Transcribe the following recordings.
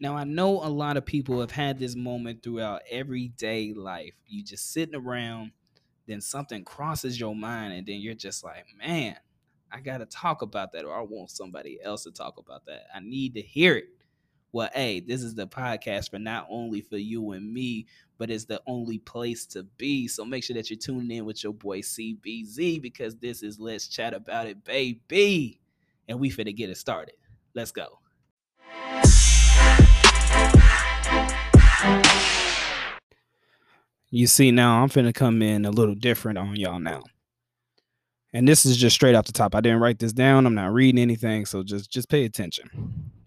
Now, I know a lot of people have had this moment throughout everyday life. You just sitting around, then something crosses your mind, and then you're just like, man, I got to talk about that, or I want somebody else to talk about that. I need to hear it. Well, hey, this is the podcast for not only for you and me, but it's the only place to be. So make sure that you're tuning in with your boy C.Beezy because this is Let's Chat About It, baby. And we finna get it started. Let's go. You see, now I'm finna come in a little different on y'all now. And this is just straight off the top. I didn't write this down. I'm not reading anything, so just just pay attention.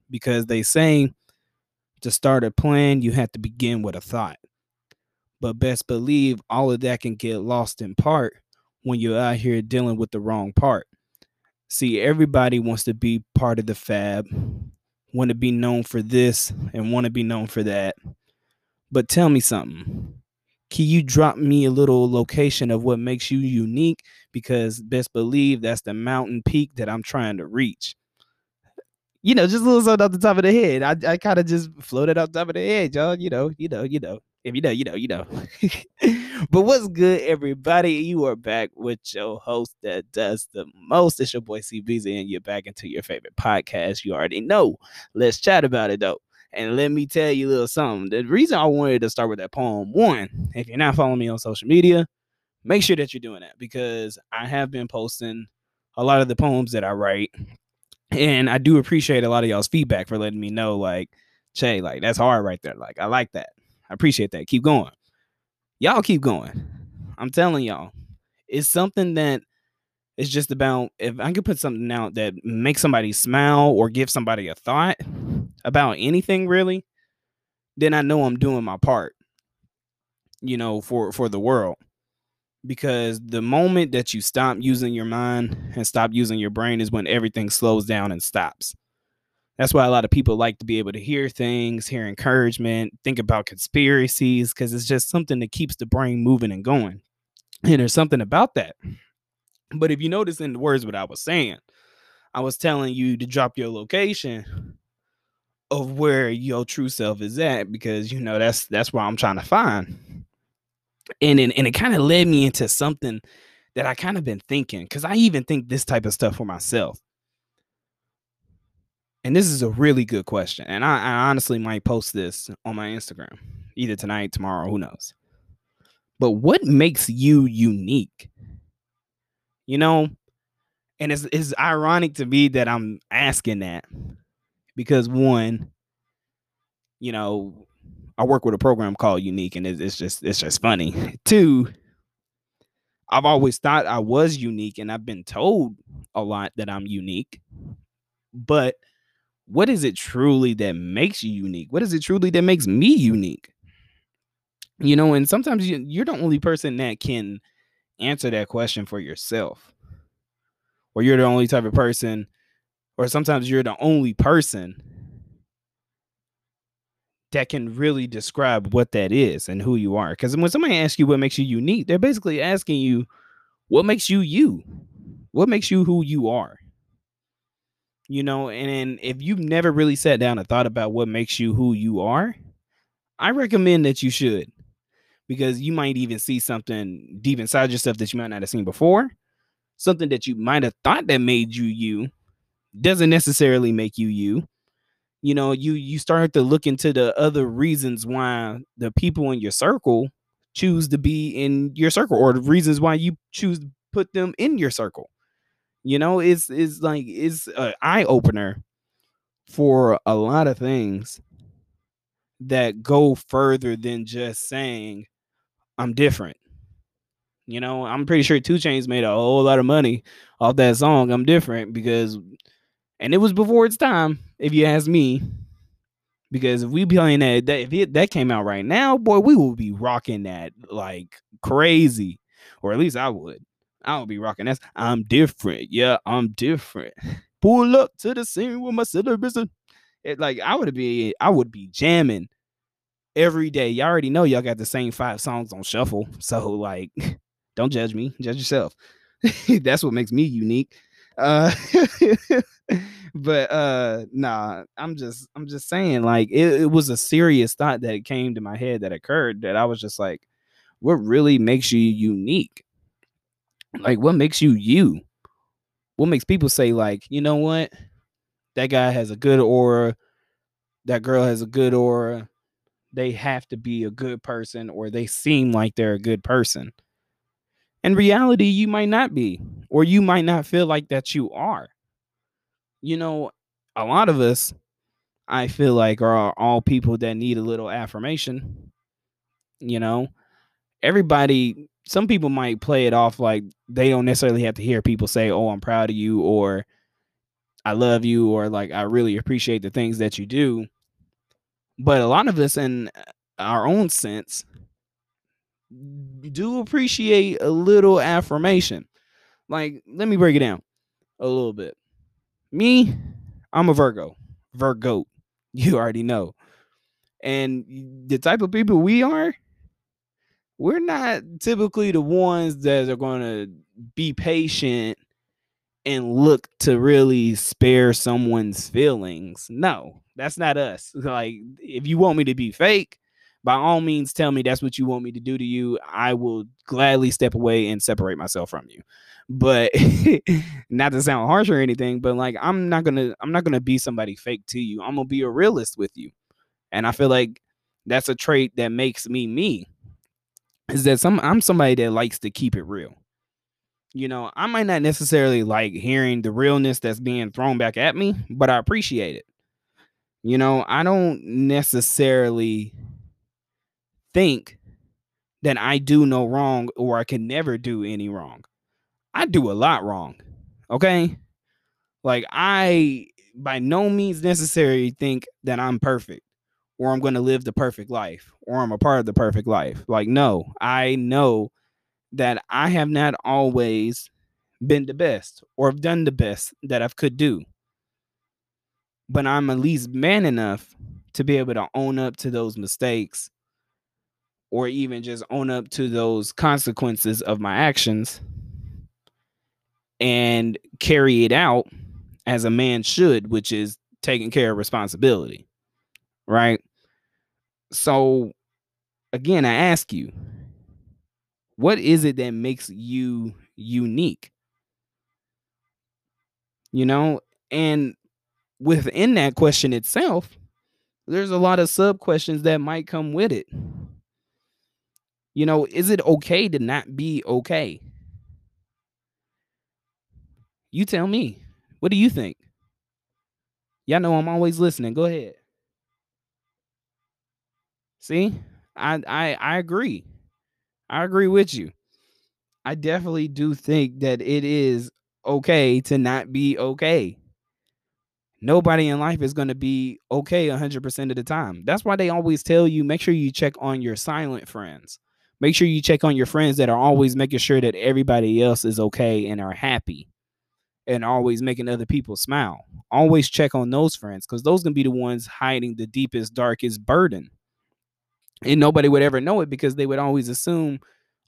Because they say to start a plan, you have to begin with a thought. But best believe all of that can get lost in part when you're out here dealing with the wrong part. See, everybody wants to be part of the fab, want to be known for this and want to be known for that. But tell me something can you drop me a little location of what makes you unique? Because best believe that's the mountain peak that I'm trying to reach. You know, just a little something off the top of the head. I, I kind of just floated off the top of the head, y'all. You know, you know, you know. If you know, you know, you know. but what's good, everybody? You are back with your host that does the most. It's your boy C.Beezy, and you're back into your favorite podcast. You already know. Let's chat about it though. And let me tell you a little something. The reason I wanted to start with that poem, one, if you're not following me on social media, make sure that you're doing that because I have been posting a lot of the poems that I write. And I do appreciate a lot of y'all's feedback for letting me know, like, Che, like, that's hard right there. Like, I like that. I appreciate that. Keep going. Y'all keep going. I'm telling y'all, it's something that it's just about if I could put something out that makes somebody smile or give somebody a thought about anything really, then I know I'm doing my part. You know, for for the world. Because the moment that you stop using your mind and stop using your brain is when everything slows down and stops. That's why a lot of people like to be able to hear things, hear encouragement, think about conspiracies, because it's just something that keeps the brain moving and going. And there's something about that. But if you notice in the words what I was saying, I was telling you to drop your location of where your true self is at because you know that's that's where I'm trying to find. And and, and it kind of led me into something that I kind of been thinking because I even think this type of stuff for myself. And this is a really good question. And I, I honestly might post this on my Instagram either tonight, tomorrow, who knows. But what makes you unique? You know, and it's it's ironic to me that I'm asking that because one, you know, I work with a program called Unique, and it's, just it's just funny. Two, I've always thought I was unique, and I've been told a lot that I'm unique. But what is it truly that makes you unique? What is it truly that makes me unique? You know, and sometimes you, you're the only person that can answer that question for yourself. Or you're the only type of person, or sometimes you're the only person that can really describe what that is and who you are. Because when somebody asks you what makes you unique, they're basically asking you what makes you you, what makes you who you are. You know, and if you've never really sat down and thought about what makes you who you are, I recommend that you should because you might even see something deep inside yourself that you might not have seen before. Something that you might have thought that made you you doesn't necessarily make you you. You know, you you start to look into the other reasons why the people in your circle choose to be in your circle or the reasons why you choose to put them in your circle. You know, it's it's like it's an eye opener for a lot of things that go further than just saying I'm different. You know, I'm pretty sure 2 Chainz made a whole lot of money off that song. I'm different because, and it was before its time, if you ask me. Because if we playing that, that if it, that came out right now, boy, we will be rocking that like crazy, or at least I would. I would be rocking that. I'm different. Yeah, I'm different. Pull up to the scene with my celebration. It like I would be, I would be jamming every day. Y'all already know y'all got the same five songs on shuffle. So like don't judge me, judge yourself. That's what makes me unique. Uh but uh nah, I'm just I'm just saying like it, it was a serious thought that came to my head that occurred that I was just like, what really makes you unique? Like what makes you you? What makes people say like, you know what? That guy has a good aura. That girl has a good aura. They have to be a good person or they seem like they're a good person. In reality, you might not be, or you might not feel like that you are. You know, a lot of us, I feel like, are all people that need a little affirmation. You know, everybody, some people might play it off like they don't necessarily have to hear people say, Oh, I'm proud of you, or I love you, or like, I really appreciate the things that you do. But a lot of us, in uh, our own sense, do appreciate a little affirmation. Like, let me break it down a little bit. Me, I'm a Virgo, Virgo. You already know. And the type of people we are, we're not typically the ones that are going to be patient and look to really spare someone's feelings. No, that's not us. Like, if you want me to be fake, by all means tell me that's what you want me to do to you i will gladly step away and separate myself from you but not to sound harsh or anything but like i'm not gonna i'm not gonna be somebody fake to you. I'm gonna be a realist with you. And i feel like that's a trait that makes me me is that some i'm somebody that likes to keep it real. You know i might not necessarily like hearing the realness that's being thrown back at me but i appreciate it. You know i don't necessarily think that I do no wrong or I can never do any wrong. I do a lot wrong. Okay? Like I by no means necessarily think that I'm perfect or I'm going to live the perfect life or I'm a part of the perfect life. Like no, I know that I have not always been the best or have done the best that I could do. But I'm at least man enough to be able to own up to those mistakes or even just own up to those consequences of my actions and carry it out as a man should, which is taking care of responsibility. Right. So, again, I ask you, what is it that makes you unique? You know, and within that question itself, there's a lot of sub questions that might come with it. You know, is it okay to not be okay? You tell me. What do you think? Y'all know I'm always listening. Go ahead. See? I I I agree. I agree with you. I definitely do think that it is okay to not be okay. Nobody in life is going to be okay 100% of the time. That's why they always tell you make sure you check on your silent friends make sure you check on your friends that are always making sure that everybody else is okay and are happy and always making other people smile. Always check on those friends because those gonna be the ones hiding the deepest, darkest burden. And nobody would ever know it because they would always assume,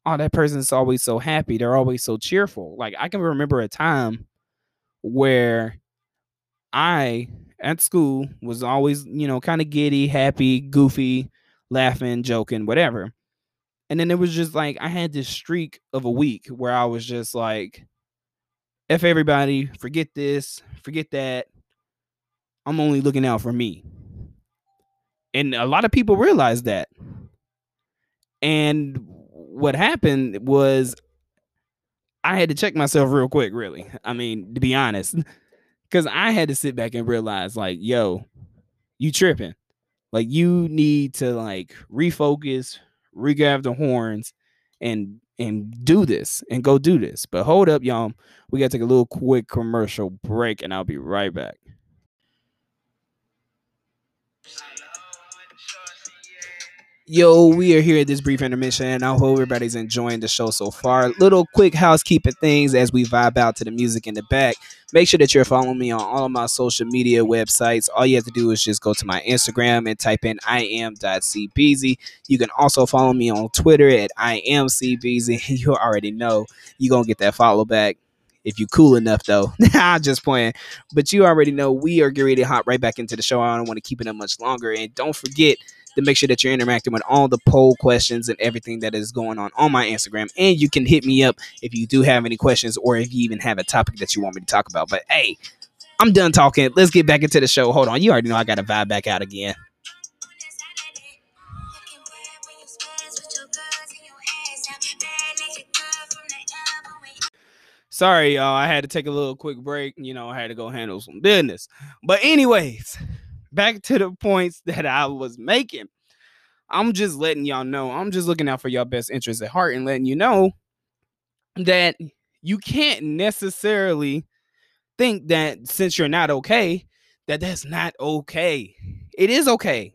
oh, that person's always so happy. They're always so cheerful. Like I can remember a time where I at school was always, you know, kind of giddy, happy, goofy, laughing, joking, whatever. And then it was just like I had this streak of a week where I was just like, F everybody, forget this, forget that. I'm only looking out for me. And a lot of people realized that. And what happened was I had to check myself real quick, really. I mean, to be honest, because I had to sit back and realize, like, yo, you tripping. Like, you need to like refocus, regrab the horns and and do this and go do this. But hold up, y'all. We gotta take a little quick commercial break and I'll be right back. Yo, we are here at this brief intermission, and I hope everybody's enjoying the show so far. Little quick housekeeping things as we vibe out to the music in the back. Make sure that you're following me on all of my social media websites. All you have to do is just go to my Instagram and type in I am.cbeezy. You can also follow me on Twitter at I am cbeezy. You already know you're gonna get that follow back if you cool enough though. I'm just playing. But you already know we are getting ready to hop right back into the show. I don't want to keep it up much longer. And don't forget to make sure that you're interacting with all the poll questions and everything that is going on on my Instagram. And you can hit me up if you do have any questions or if you even have a topic that you want me to talk about. But hey, I'm done talking. Let's get back into the show. Hold on. You already know I got to vibe back out again. Sorry, y'all. I had to take a little quick break. You know, I had to go handle some business. But, anyways, back to the points that I was making. I'm just letting y'all know. I'm just looking out for y'all best interests at heart and letting you know that you can't necessarily think that since you're not okay, that that's not okay. It is okay.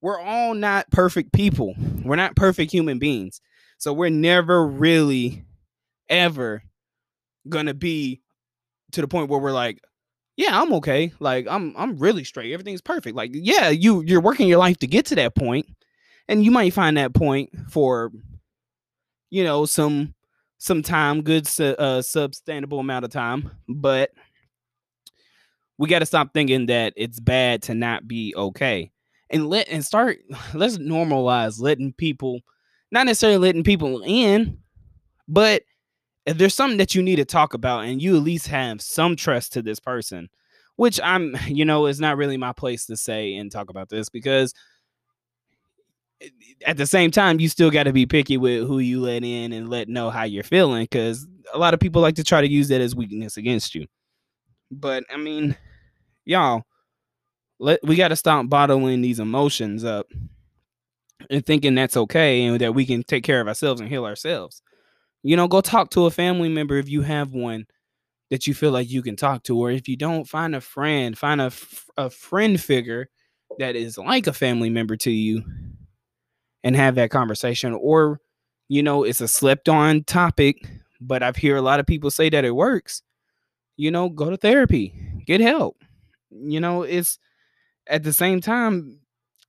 We're all not perfect people. We're not perfect human beings. So we're never really ever gonna be to the point where we're like, yeah, I'm okay. Like I'm I'm really straight. Everything's perfect. Like yeah, you you're working your life to get to that point, and you might find that point for, you know, some some time, good uh, sustainable amount of time, but we got to stop thinking that it's bad to not be okay and let and start let's normalize letting people not necessarily letting people in but if there's something that you need to talk about and you at least have some trust to this person, which I'm, you know, is not really my place to say and talk about this because eh, at the same time, you still got to be picky with who you let in and let know how you're feeling because a lot of people like to try to use that as weakness against you. But I mean, y'all, let we got to stop bottling these emotions up and thinking that's okay and that we can take care of ourselves and heal ourselves. You know, go talk to a family member if you have one that you feel like you can talk to, or if you don't, find a friend, find a, a friend figure that is like a family member to you and have that conversation. Or, you know, it's a slept on topic, but I've heard a lot of people say that it works. You know, go to therapy, get help. You know, it's at the same time,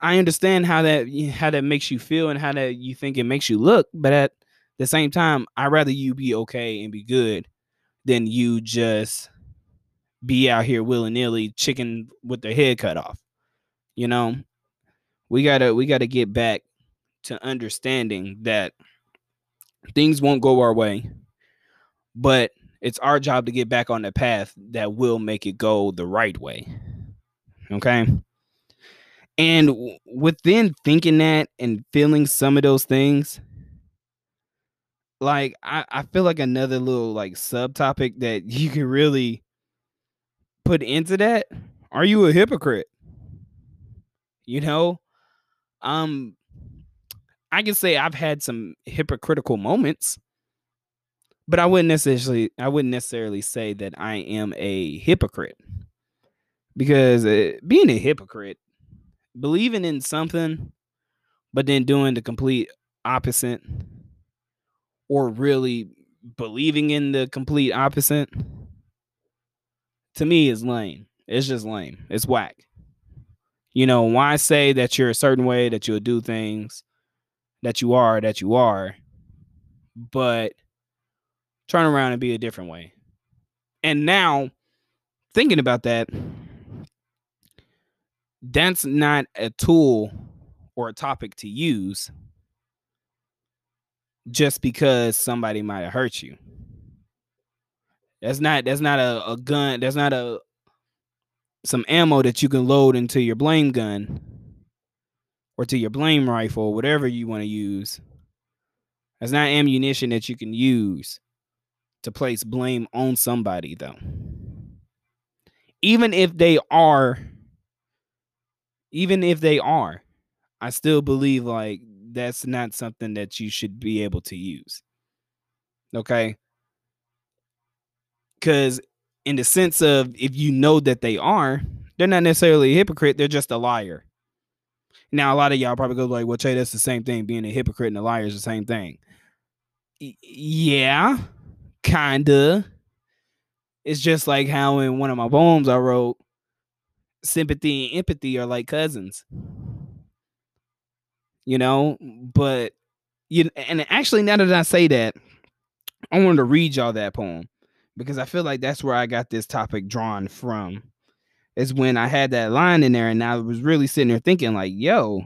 I understand how that how that makes you feel and how that you think it makes you look, but at the same time, I'd rather you be okay and be good than you just be out here willy nilly chicken with their head cut off. You know, we gotta we gotta get back to understanding that things won't go our way, but it's our job to get back on the path that will make it go the right way. Okay. And within thinking that and feeling some of those things, like I, I feel like another little like subtopic that you can really put into that are you a hypocrite? You know? Um i can say i've had some hypocritical moments but i wouldn't necessarily i wouldn't necessarily say that i am a hypocrite. Because uh, being a hypocrite believing in something but then doing the complete opposite or really believing in the complete opposite to me is lame. It's just lame. It's whack. You know, why say that you're a certain way, that you'll do things, that you are, that you are, but turn around and be a different way. And now, thinking about that, that's not a tool or a topic to use just because somebody might have hurt you. That's not that's not a, a gun, that's not a some ammo that you can load into your blame gun or to your blame rifle, whatever you want to use. That's not ammunition that you can use to place blame on somebody though. Even if they are even if they are, I still believe like that's not something that you should be able to use. Okay? Cuz in the sense of if you know that they are, they're not necessarily a hypocrite, they're just a liar. Now, a lot of y'all probably go like, well, Che, that's the same thing. Being a hypocrite and a liar is the same thing. Y- yeah, kinda. It's just like how in one of my poems I wrote, sympathy and empathy are like cousins you know. But you and actually, now that I say that, I wanted to read y'all that poem because I feel like that's where I got this topic drawn from. Is when I had that line in there and I was really sitting there thinking, like, yo,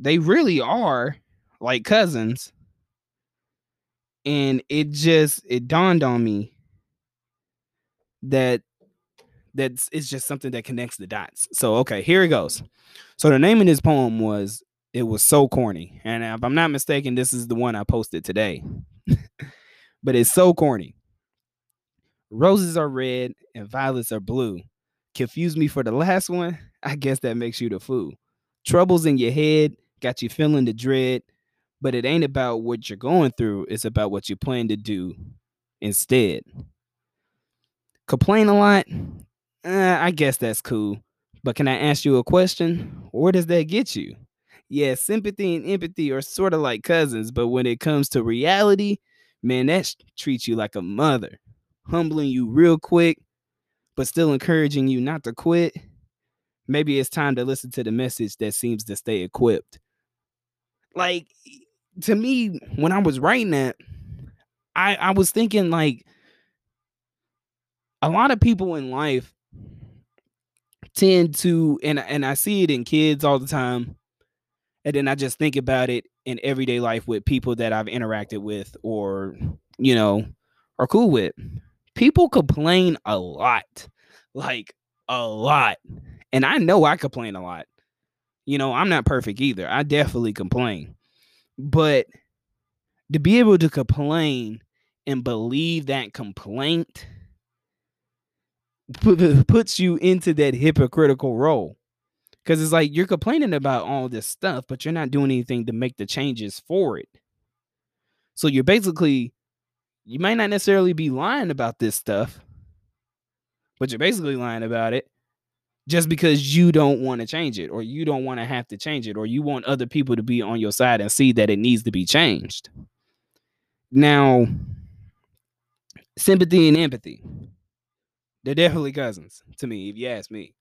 they really are like cousins. And it just it dawned on me that that's it's just something that connects the dots. So okay, here it goes. So the name of this poem was it was so corny. And if I'm not mistaken, this is the one I posted today. but it's so corny. Roses are red and violets are blue. Confuse me for the last one. I guess that makes you the fool. Troubles in your head got you feeling the dread, but it ain't about what you're going through, it's about what you plan to do instead. Complain a lot? Uh, I guess that's cool. But can I ask you a question? Where does that get you? Yeah, sympathy and empathy are sort of like cousins, but when it comes to reality, man, that treats you like a mother, humbling you real quick, but still encouraging you not to quit. Maybe it's time to listen to the message that seems to stay equipped. Like to me, when I was writing that, I I was thinking like a lot of people in life tend to and and I see it in kids all the time. And then I just think about it in everyday life with people that I've interacted with or you know are cool with. People complain a lot. Like a lot. And I know I complain a lot. You know, I'm not perfect either. I definitely complain. But to be able to complain and believe that complaint puts you into that hypocritical role. Because it's like you're complaining about all this stuff, but you're not doing anything to make the changes for it. So you're basically, you might not necessarily be lying about this stuff, but you're basically lying about it just because you don't want to change it or you don't want to have to change it or you want other people to be on your side and see that it needs to be changed. Now, sympathy and empathy. They're definitely cousins to me, if you ask me.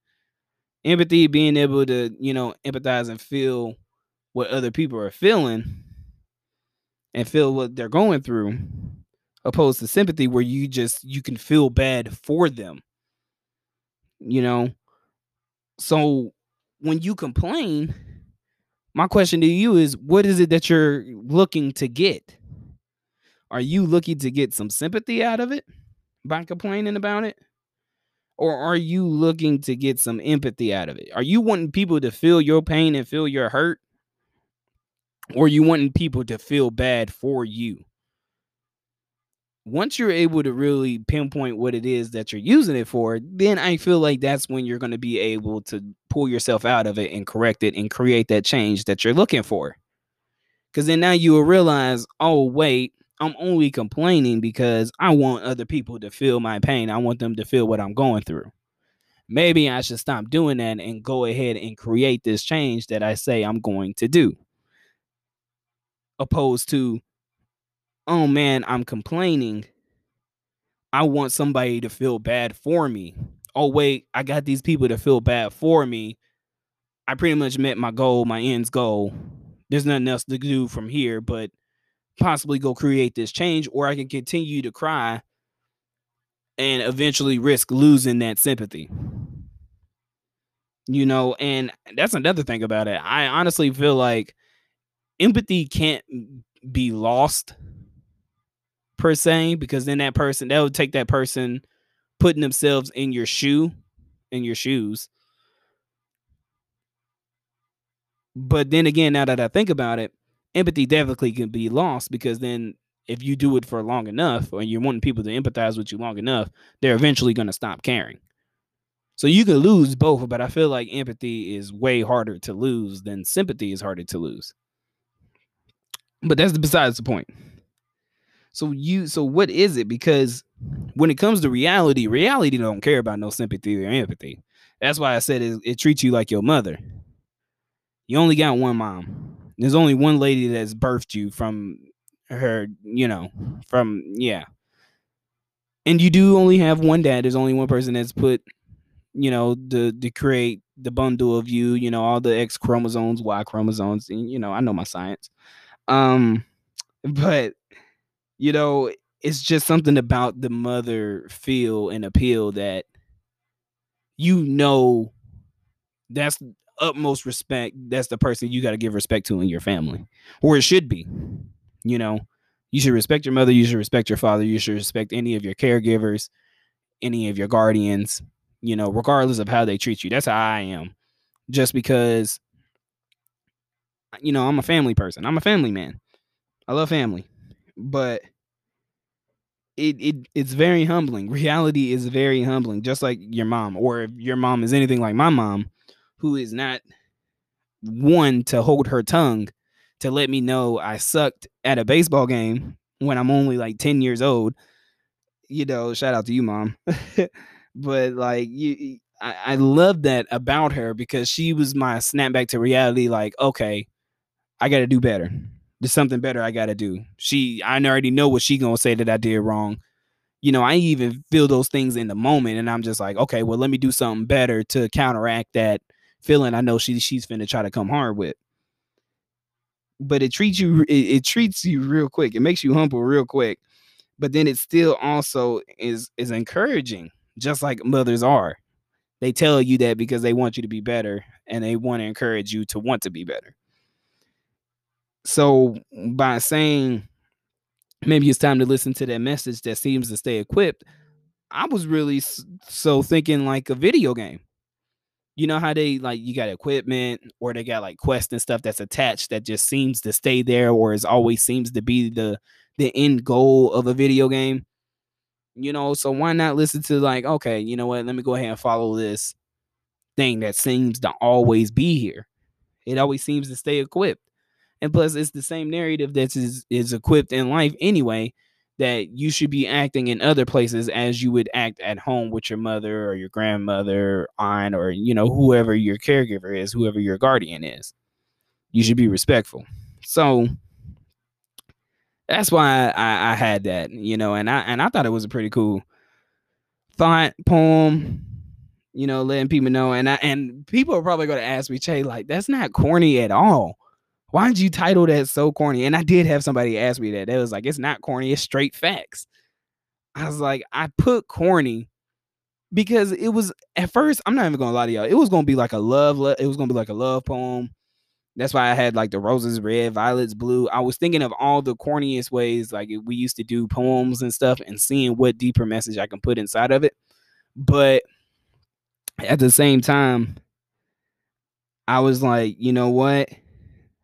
Empathy, being able to, you know, empathize and feel what other people are feeling and feel what they're going through, opposed to sympathy, where you just you can feel bad for them. You know, so when you complain, my question to you is what is it that you're looking to get? Are you looking to get some sympathy out of it by complaining about it? Or are you looking to get some empathy out of it? Are you wanting people to feel your pain and feel your hurt? Or you wanting people to feel bad for you? Once you're able to really pinpoint what it is that you're using it for, then I feel like that's when you're going to be able to pull yourself out of it and correct it and create that change that you're looking for. Because then now you will realize, oh, wait, I'm only complaining because I want other people to feel my pain. I want them to feel what I'm going through. Maybe I should stop doing that and go ahead and create this change that I say I'm going to do. Opposed to, oh man, I'm complaining. I want somebody to feel bad for me. Oh, wait, I got these people to feel bad for me. I pretty much met my goal, my ends goal. There's nothing else to do from here, but possibly go create this change, or I can continue to cry and eventually risk losing that sympathy. You know, and that's another thing about it. I honestly feel like empathy can't be lost per se, because then that person that would take that person putting themselves in your shoe, in your shoes. But then again, now that I think about it, empathy definitely can be lost because then if you do it for long enough or you're wanting people to empathize with you long enough, they're eventually going to stop caring. So you can lose both, but I feel like empathy is way harder to lose than sympathy is harder to lose. But that's besides the point. So you so what is it? Because when it comes to reality, reality don't care about no sympathy or empathy. That's why I said it, it treats you like your mother. You only got one mom. There's only one lady that's birthed you from her, you know, from yeah. And you do only have one dad. There's only one person that's put, you know, the to create the bundle of you, you know, all the X chromosomes, Y chromosomes, and you know, I know my science. Um, but you know, it's just something about the mother feel and appeal that you know that's utmost respect that's the person you got to give respect to in your family or it should be you know? You should respect your mother you should respect your father you should respect any of your caregivers any of your guardians you know regardless of how they treat you. That's how i am. Just because you know i'm a family person. I'm a family man. I love family. But it, it it's very humbling. Reality is very humbling just like your mom or if your mom is anything like my mom who is not one to hold her tongue to let me know I sucked at a baseball game when I'm only like 10 years old. You know, shout out to you, mom. but like you I, I love that about her because she was my snapback to reality, like, okay, I gotta do better. There's something better I gotta do. She I already know what she gonna say that I did wrong you know, I even feel those things in the moment, and I'm just like, okay, well, let me do something better to counteract that feeling I know she she's finna try to come hard with. But it treats you it, it treats you real quick. It makes you humble real quick. But then it still also is is encouraging, just like mothers are. They tell you that because they want you to be better and they want to encourage you to want to be better. So by saying maybe it's time to listen to that message that seems to stay equipped, I was really so thinking like a video game you know how they like you got equipment or they got like quest and stuff that's attached that just seems to stay there or is always seems to be the the end goal of a video game? You know so why not listen to like okay you know what let me go ahead and follow this thing that seems to always be here. It always seems to stay equipped. And plus it's the same narrative that is is equipped in life anyway that you should be acting in other places as you would act at home with your mother or your grandmother, aunt, or you know, whoever your caregiver is, whoever your guardian is. You should be respectful. So that's why I, I had that, you know, and I and I thought it was a pretty cool thought poem, you know, letting people know. And I and people are probably gonna ask me, Che, like, that's not corny at all why did you title that so corny? And I did have somebody ask me that. It was like, it's not corny, it's straight facts. I was like, I put corny because it was at first, I'm not even gonna lie to y'all, it was gonna be like a love, it was gonna be like a love poem. That's why I had like the roses red, violets blue. I was thinking of all the corniest ways like we used to do poems and stuff and seeing what deeper message I can put inside of it. But at the same time, I was like, you know what?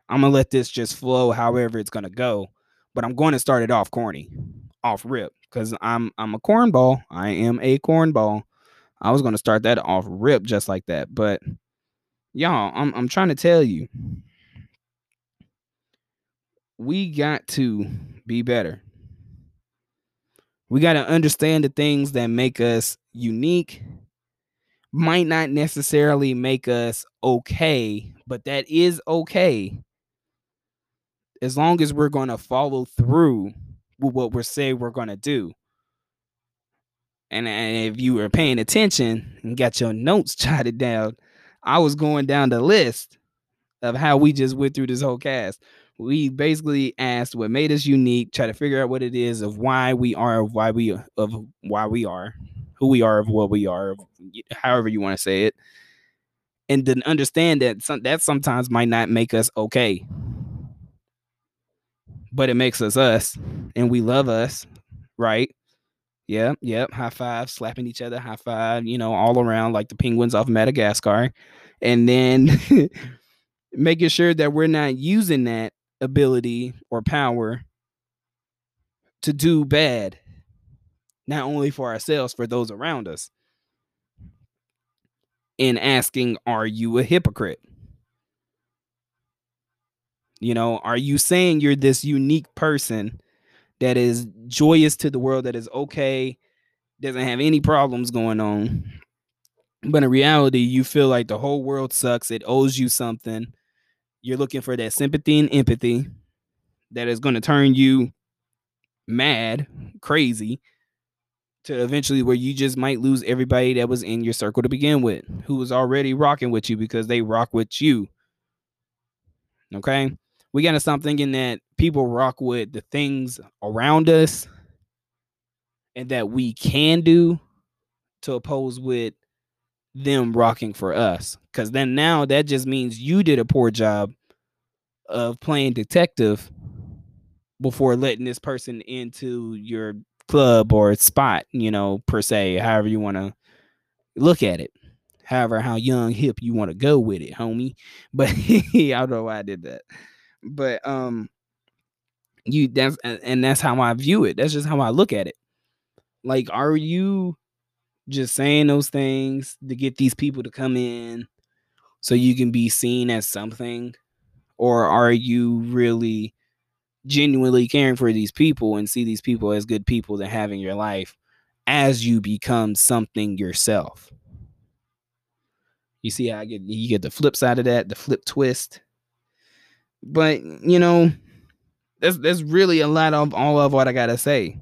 I'm gonna let this just flow however it's gonna go. But I'm going to start it off corny, off rip, because I'm I'm a cornball. I am a cornball. I was gonna start that off rip just like that. But y'all, I'm I'm trying to tell you, we got to be better. We got to understand the things that make us unique might not necessarily make us okay, but that is okay as long as we're going to follow through with what we're saying we're going to do. And, and if you were paying attention and got your notes jotted down, I was going down the list of how we just went through this whole cast. We basically asked what made us unique, try to figure out what it is of why we are why we of why we are, who we are of what we are, however you want to say it, and then understand that some, that sometimes might not make us okay but it makes us us and we love us, right? Yeah, yep. High five, slapping each other, high five, you know, all around like the penguins off Madagascar. And then making sure that we're not using that ability or power to do bad, not only for ourselves, for those around us. And asking, are you a hypocrite? You know, are you saying you're this unique person that is joyous to the world, that is okay, doesn't have any problems going on? But in reality, you feel like the whole world sucks, it owes you something. You're looking for that sympathy and empathy that is going to turn you mad, crazy, to eventually where you just might lose everybody that was in your circle to begin with, who was already rocking with you because they rock with you. Okay we got to stop thinking that people rock with the things around us and that we can do to oppose with them rocking for us. Cause then now that just means you did a poor job of playing detective before letting this person into your club or spot, you know, per se, however you want to look at it. However, how young hip you want to go with it, homie. But I don't know why I did that. But um you that's and that's how I view it. That's just how I look at it. Like, are you just saying those things to get these people to come in so you can be seen as something? Or are you really genuinely caring for these people and see these people as good people to have in your life as you become something yourself? You see how I get you get the flip side of that, the flip twist. But you know, that's that's really a lot of all of what I gotta say.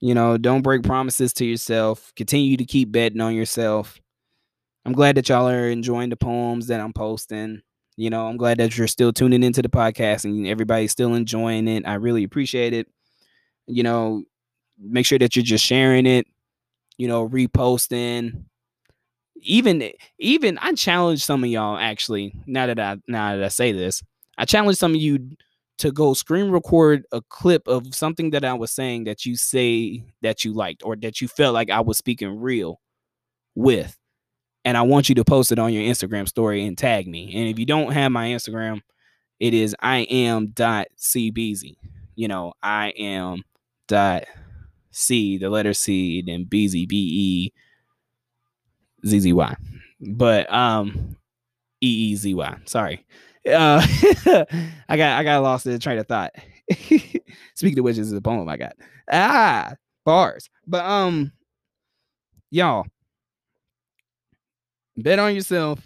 You know, don't break promises to yourself. Continue to keep betting on yourself. I'm glad that y'all are enjoying the poems that I'm posting. You know, I'm glad that you're still tuning into the podcast and everybody's still enjoying it. I really appreciate it. You know, make sure that you're just sharing it, you know, reposting. Even even I challenge some of y'all actually, now that I now that I say this, I challenge some of you to go screen record a clip of something that I was saying that you say that you liked or that you felt like I was speaking real with. And I want you to post it on your Instagram story and tag me. And if you don't have my Instagram, it is I am dot cbeezy. You know, I am dot C, the letter C, then Beezy, B E Z Z Y. But um E E Z Y. Sorry. Uh, I got I got lost in the train of thought. Speaking of which, this is a poem I got. Ah, bars. But um, y'all, bet on yourself.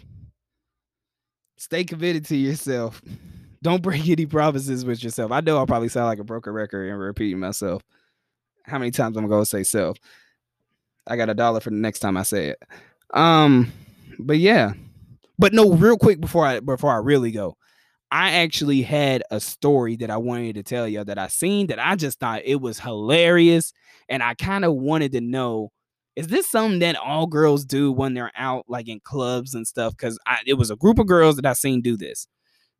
Stay committed to yourself. Don't break any promises with yourself. I know I'll probably sound like a broken record and repeating myself. How many times I'm gonna say self? I got a dollar for the next time I say it. Um, but yeah, but no, real quick before I before I really go, I actually had a story that I wanted to tell you that I seen that I just thought it was hilarious, and I kind of wanted to know is this something that all girls do when they're out like in clubs and stuff? Because it was a group of girls that I seen do this.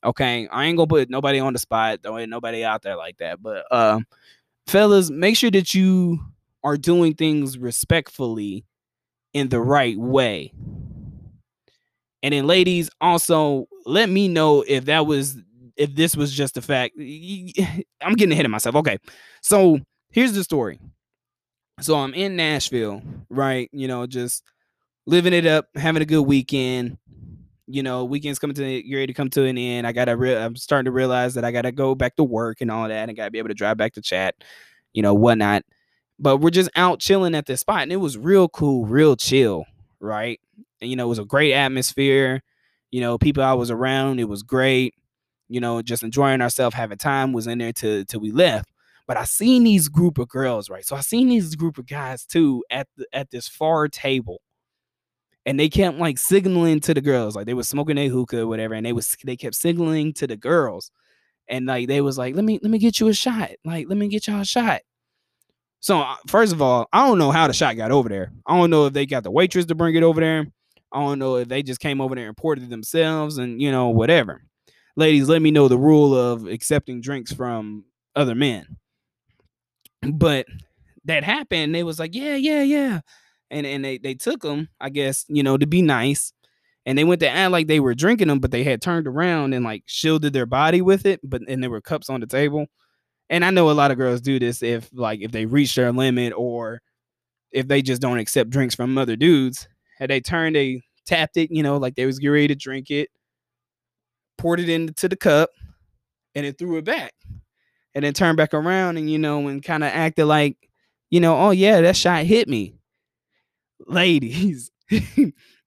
Okay, I ain't gonna put nobody on the spot, Don't ain't nobody out there like that. But um, fellas, make sure that you are doing things respectfully in the right way. And then, ladies, also let me know if that was if this was just a fact. I'm getting ahead of myself. Okay, so here's the story. So I'm in Nashville, right? You know, just living it up, having a good weekend. You know, weekends coming to you're ready to come to an end. I gotta re- I'm starting to realize that I gotta go back to work and all that, and gotta be able to drive back to Chatt, you know, whatnot. But we're just out chilling at this spot, and it was real cool, real chill, right? And, you know, it was a great atmosphere. You know, people I was around, it was great. You know, just enjoying ourselves, having time was in there till till we left. But I seen these group of girls, right? So I seen these group of guys too at the, at this far table, and they kept like signaling to the girls, like they were smoking a hookah or whatever, and they was they kept signaling to the girls, and like they was like, let me let me get you a shot, like let me get y'all a shot. So first of all, I don't know how the shot got over there. I don't know if they got the waitress to bring it over there. I don't know if they just came over there and poured it themselves and you know whatever. Ladies, let me know the rule of accepting drinks from other men. But that happened. They was like, yeah, yeah, yeah, and and they they took them, I guess, you know, to be nice. And they went to act like they were drinking them, but they had turned around and like shielded their body with it. But and there were cups on the table. And I know a lot of girls do this if like if they reach their limit or if they just don't accept drinks from other dudes had they turned, they tapped it, you know, like they was getting ready to drink it, poured it into the cup, and then threw it back. And then turned back around and, you know, and kind of acted like, you know, oh yeah, that shot hit me. Ladies,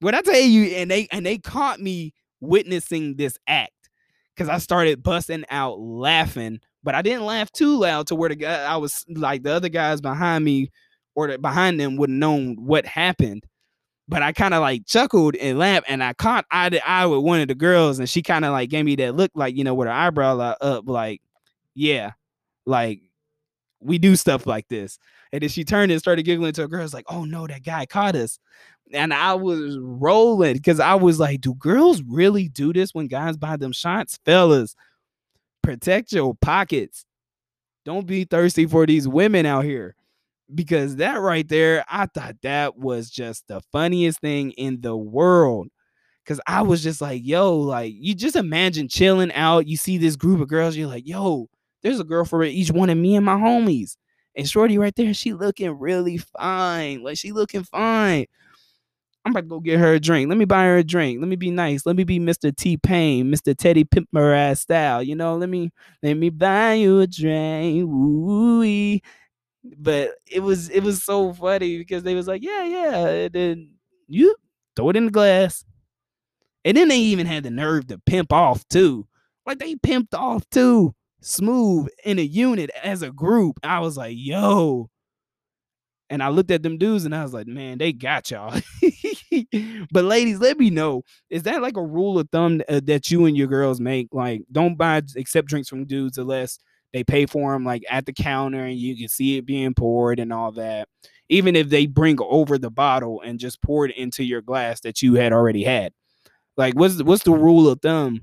when I tell you, and they and they caught me witnessing this act because I started busting out laughing, but I didn't laugh too loud to where the guy I was like the other guys behind me or behind them would have known what happened but I kind of like chuckled and laughed, and I caught eye to eye with one of the girls, and she kind of like gave me that look, like you know, with her eyebrow up, like, yeah, like we do stuff like this. And then she turned and started giggling to a girl. It's like, oh no, that guy caught us. And I was rolling because I was like, do girls really do this when guys buy them shots? Fellas, protect your pockets. Don't be thirsty for these women out here. Because that right there, I thought that was just the funniest thing in the world. Cause I was just like, yo, like you just imagine chilling out. You see this group of girls, you're like, yo, there's a girl for each one of me and my homies. And Shorty right there, she looking really fine. Like she looking fine. I'm about to go get her a drink. Let me buy her a drink. Let me be nice. Let me be Mr. T Pain, Mr. Teddy Pimper style. You know, let me let me buy you a drink. Woo-wee. But it was it was so funny because they was like, yeah, yeah. And then you throw it in the glass. And then they even had the nerve to pimp off too. Like they pimped off too smooth in a unit as a group. I was like, yo. And I looked at them dudes and I was like, man, they got y'all. but ladies, let me know. Is that like a rule of thumb uh, that you and your girls make? Like, don't buy accept drinks from dudes unless they pay for them like at the counter and you can see it being poured and all that. Even if they bring over the bottle and just pour it into your glass that you had already had. Like, what's what's the rule of thumb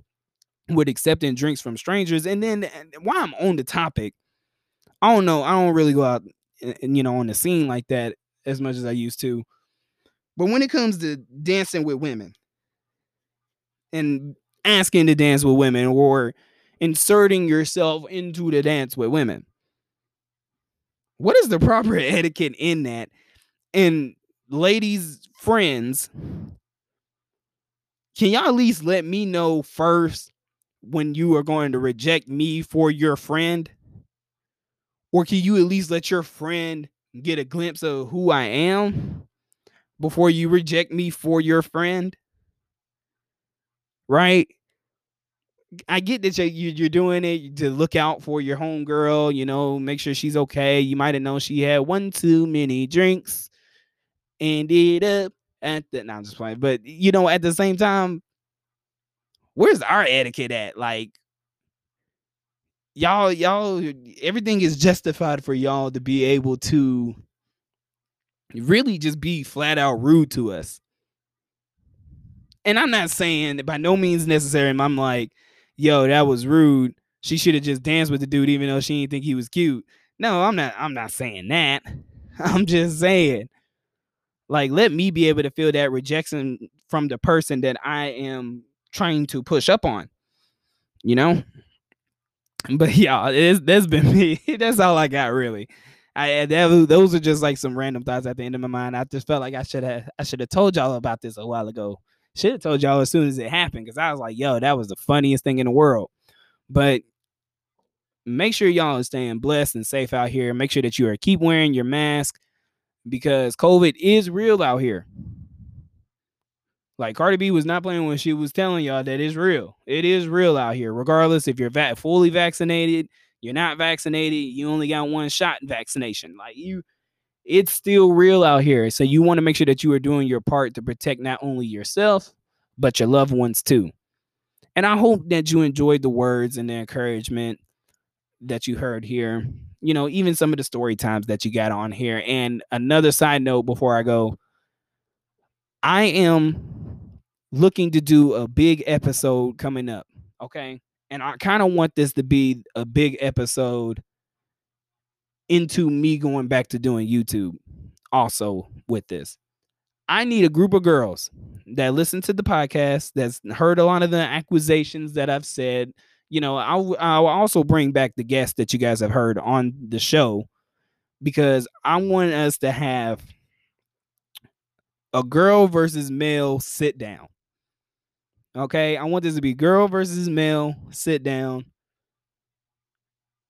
with accepting drinks from strangers. And then while I'm on the topic, I don't know, I don't really go out and you know on the scene like that as much as I used to. But when it comes to dancing with women and asking to dance with women or inserting yourself into the dance with women, what is the proper etiquette in that? And ladies, friends, can y'all at least let me know first when you are going to reject me for your friend? Or can you at least let your friend get a glimpse of who I am before you reject me for your friend? Right? I get that you're doing it to look out for your homegirl, you know, make sure she's okay. You might have known she had one too many drinks, ended up at the. No, I'm just playing. But, you know, at the same time, where's our etiquette at? Like, y'all, y'all, everything is justified for y'all to be able to really just be flat out rude to us. And I'm not saying by no means necessary. I'm like, yo, that was rude. She should have just danced with the dude, even though she didn't think he was cute. No, I'm not. I'm not saying that. I'm just saying, like, let me be able to feel that rejection from the person that I am trying to push up on, you know. But yeah, it's, that's been me. that's all I got really. I that, those are just like some random thoughts at the end of my mind. I just felt like I should have I should have told y'all about this a while ago. Should have told y'all as soon as it happened because I was like, yo, that was the funniest thing in the world. But make sure y'all are staying blessed and safe out here. Make sure that you are keep wearing your mask because COVID is real out here. Like Cardi B was not playing when she was telling y'all that it's real. It is real out here, regardless if you're va- fully vaccinated, you're not vaccinated, you only got one shot vaccination. Like you, it's still real out here. So you want to make sure that you are doing your part to protect not only yourself, but your loved ones too. And I hope that you enjoyed the words and the encouragement that you heard here. You know, even some of the story times that you got on here. And another side note before I go, I am looking to do a big episode coming up. Okay. And I kind of want this to be a big episode into me going back to doing YouTube also with this. I need a group of girls that listen to the podcast, that's heard a lot of the accusations that I've said. You know, I'll, I'll also bring back the guests that you guys have heard on the show because I want us to have a girl versus male sit down. Okay, I want this to be girl versus male, sit down.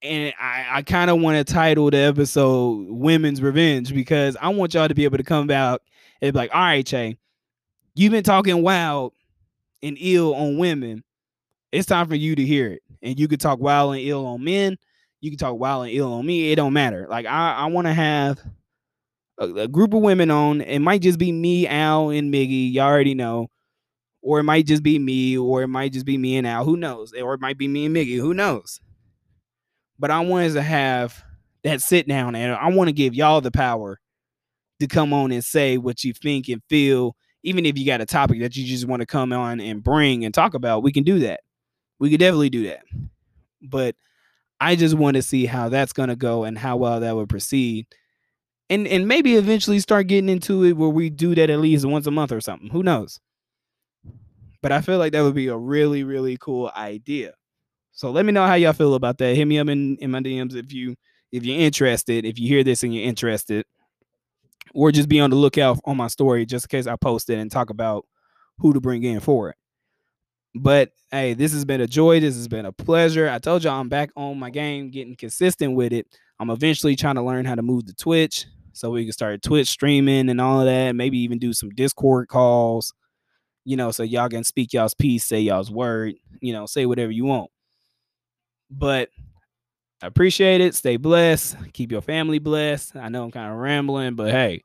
And I, I kind of want to title the episode Women's Revenge because I want y'all to be able to come back and be like, all right, Che, you've been talking wild and ill on women. It's time for you to hear it. And you can talk wild and ill on men. You can talk wild and ill on me. It don't matter. Like I, I want to have a, a, group of women on. It might just be me, Al, and Miggy. Y'all already know or it might just be me, or it might just be me and Al. Who knows? Or it might be me and Miggy. Who knows? But I wanted to have that sit down and I want to give y'all the power to come on and say what you think and feel. Even if you got a topic that you just want to come on and bring and talk about, we can do that. We could definitely do that. But I just want to see how that's going to go and how well that would proceed. And and maybe eventually start getting into it where we do that at least once a month or something. Who knows? But I feel like that would be a really really cool idea. So let me know how y'all feel about that. Hit me up in, in my DMs if you if you're interested, if you hear this and you're interested, or just be on the lookout on my story just in case I post it and talk about who to bring in for it. But hey, this has been a joy. This has been a pleasure. I told y'all I'm back on my game, getting consistent with it. I'm eventually trying to learn how to move to Twitch so we can start Twitch streaming and all of that. Maybe even do some Discord calls, you know, so y'all can speak y'all's piece, say y'all's word, you know, say whatever you want. But I appreciate it. Stay blessed. Keep your family blessed. I know I'm kind of rambling, but hey,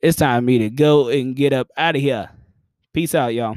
it's time for me to go and get up out of here. Peace out, y'all.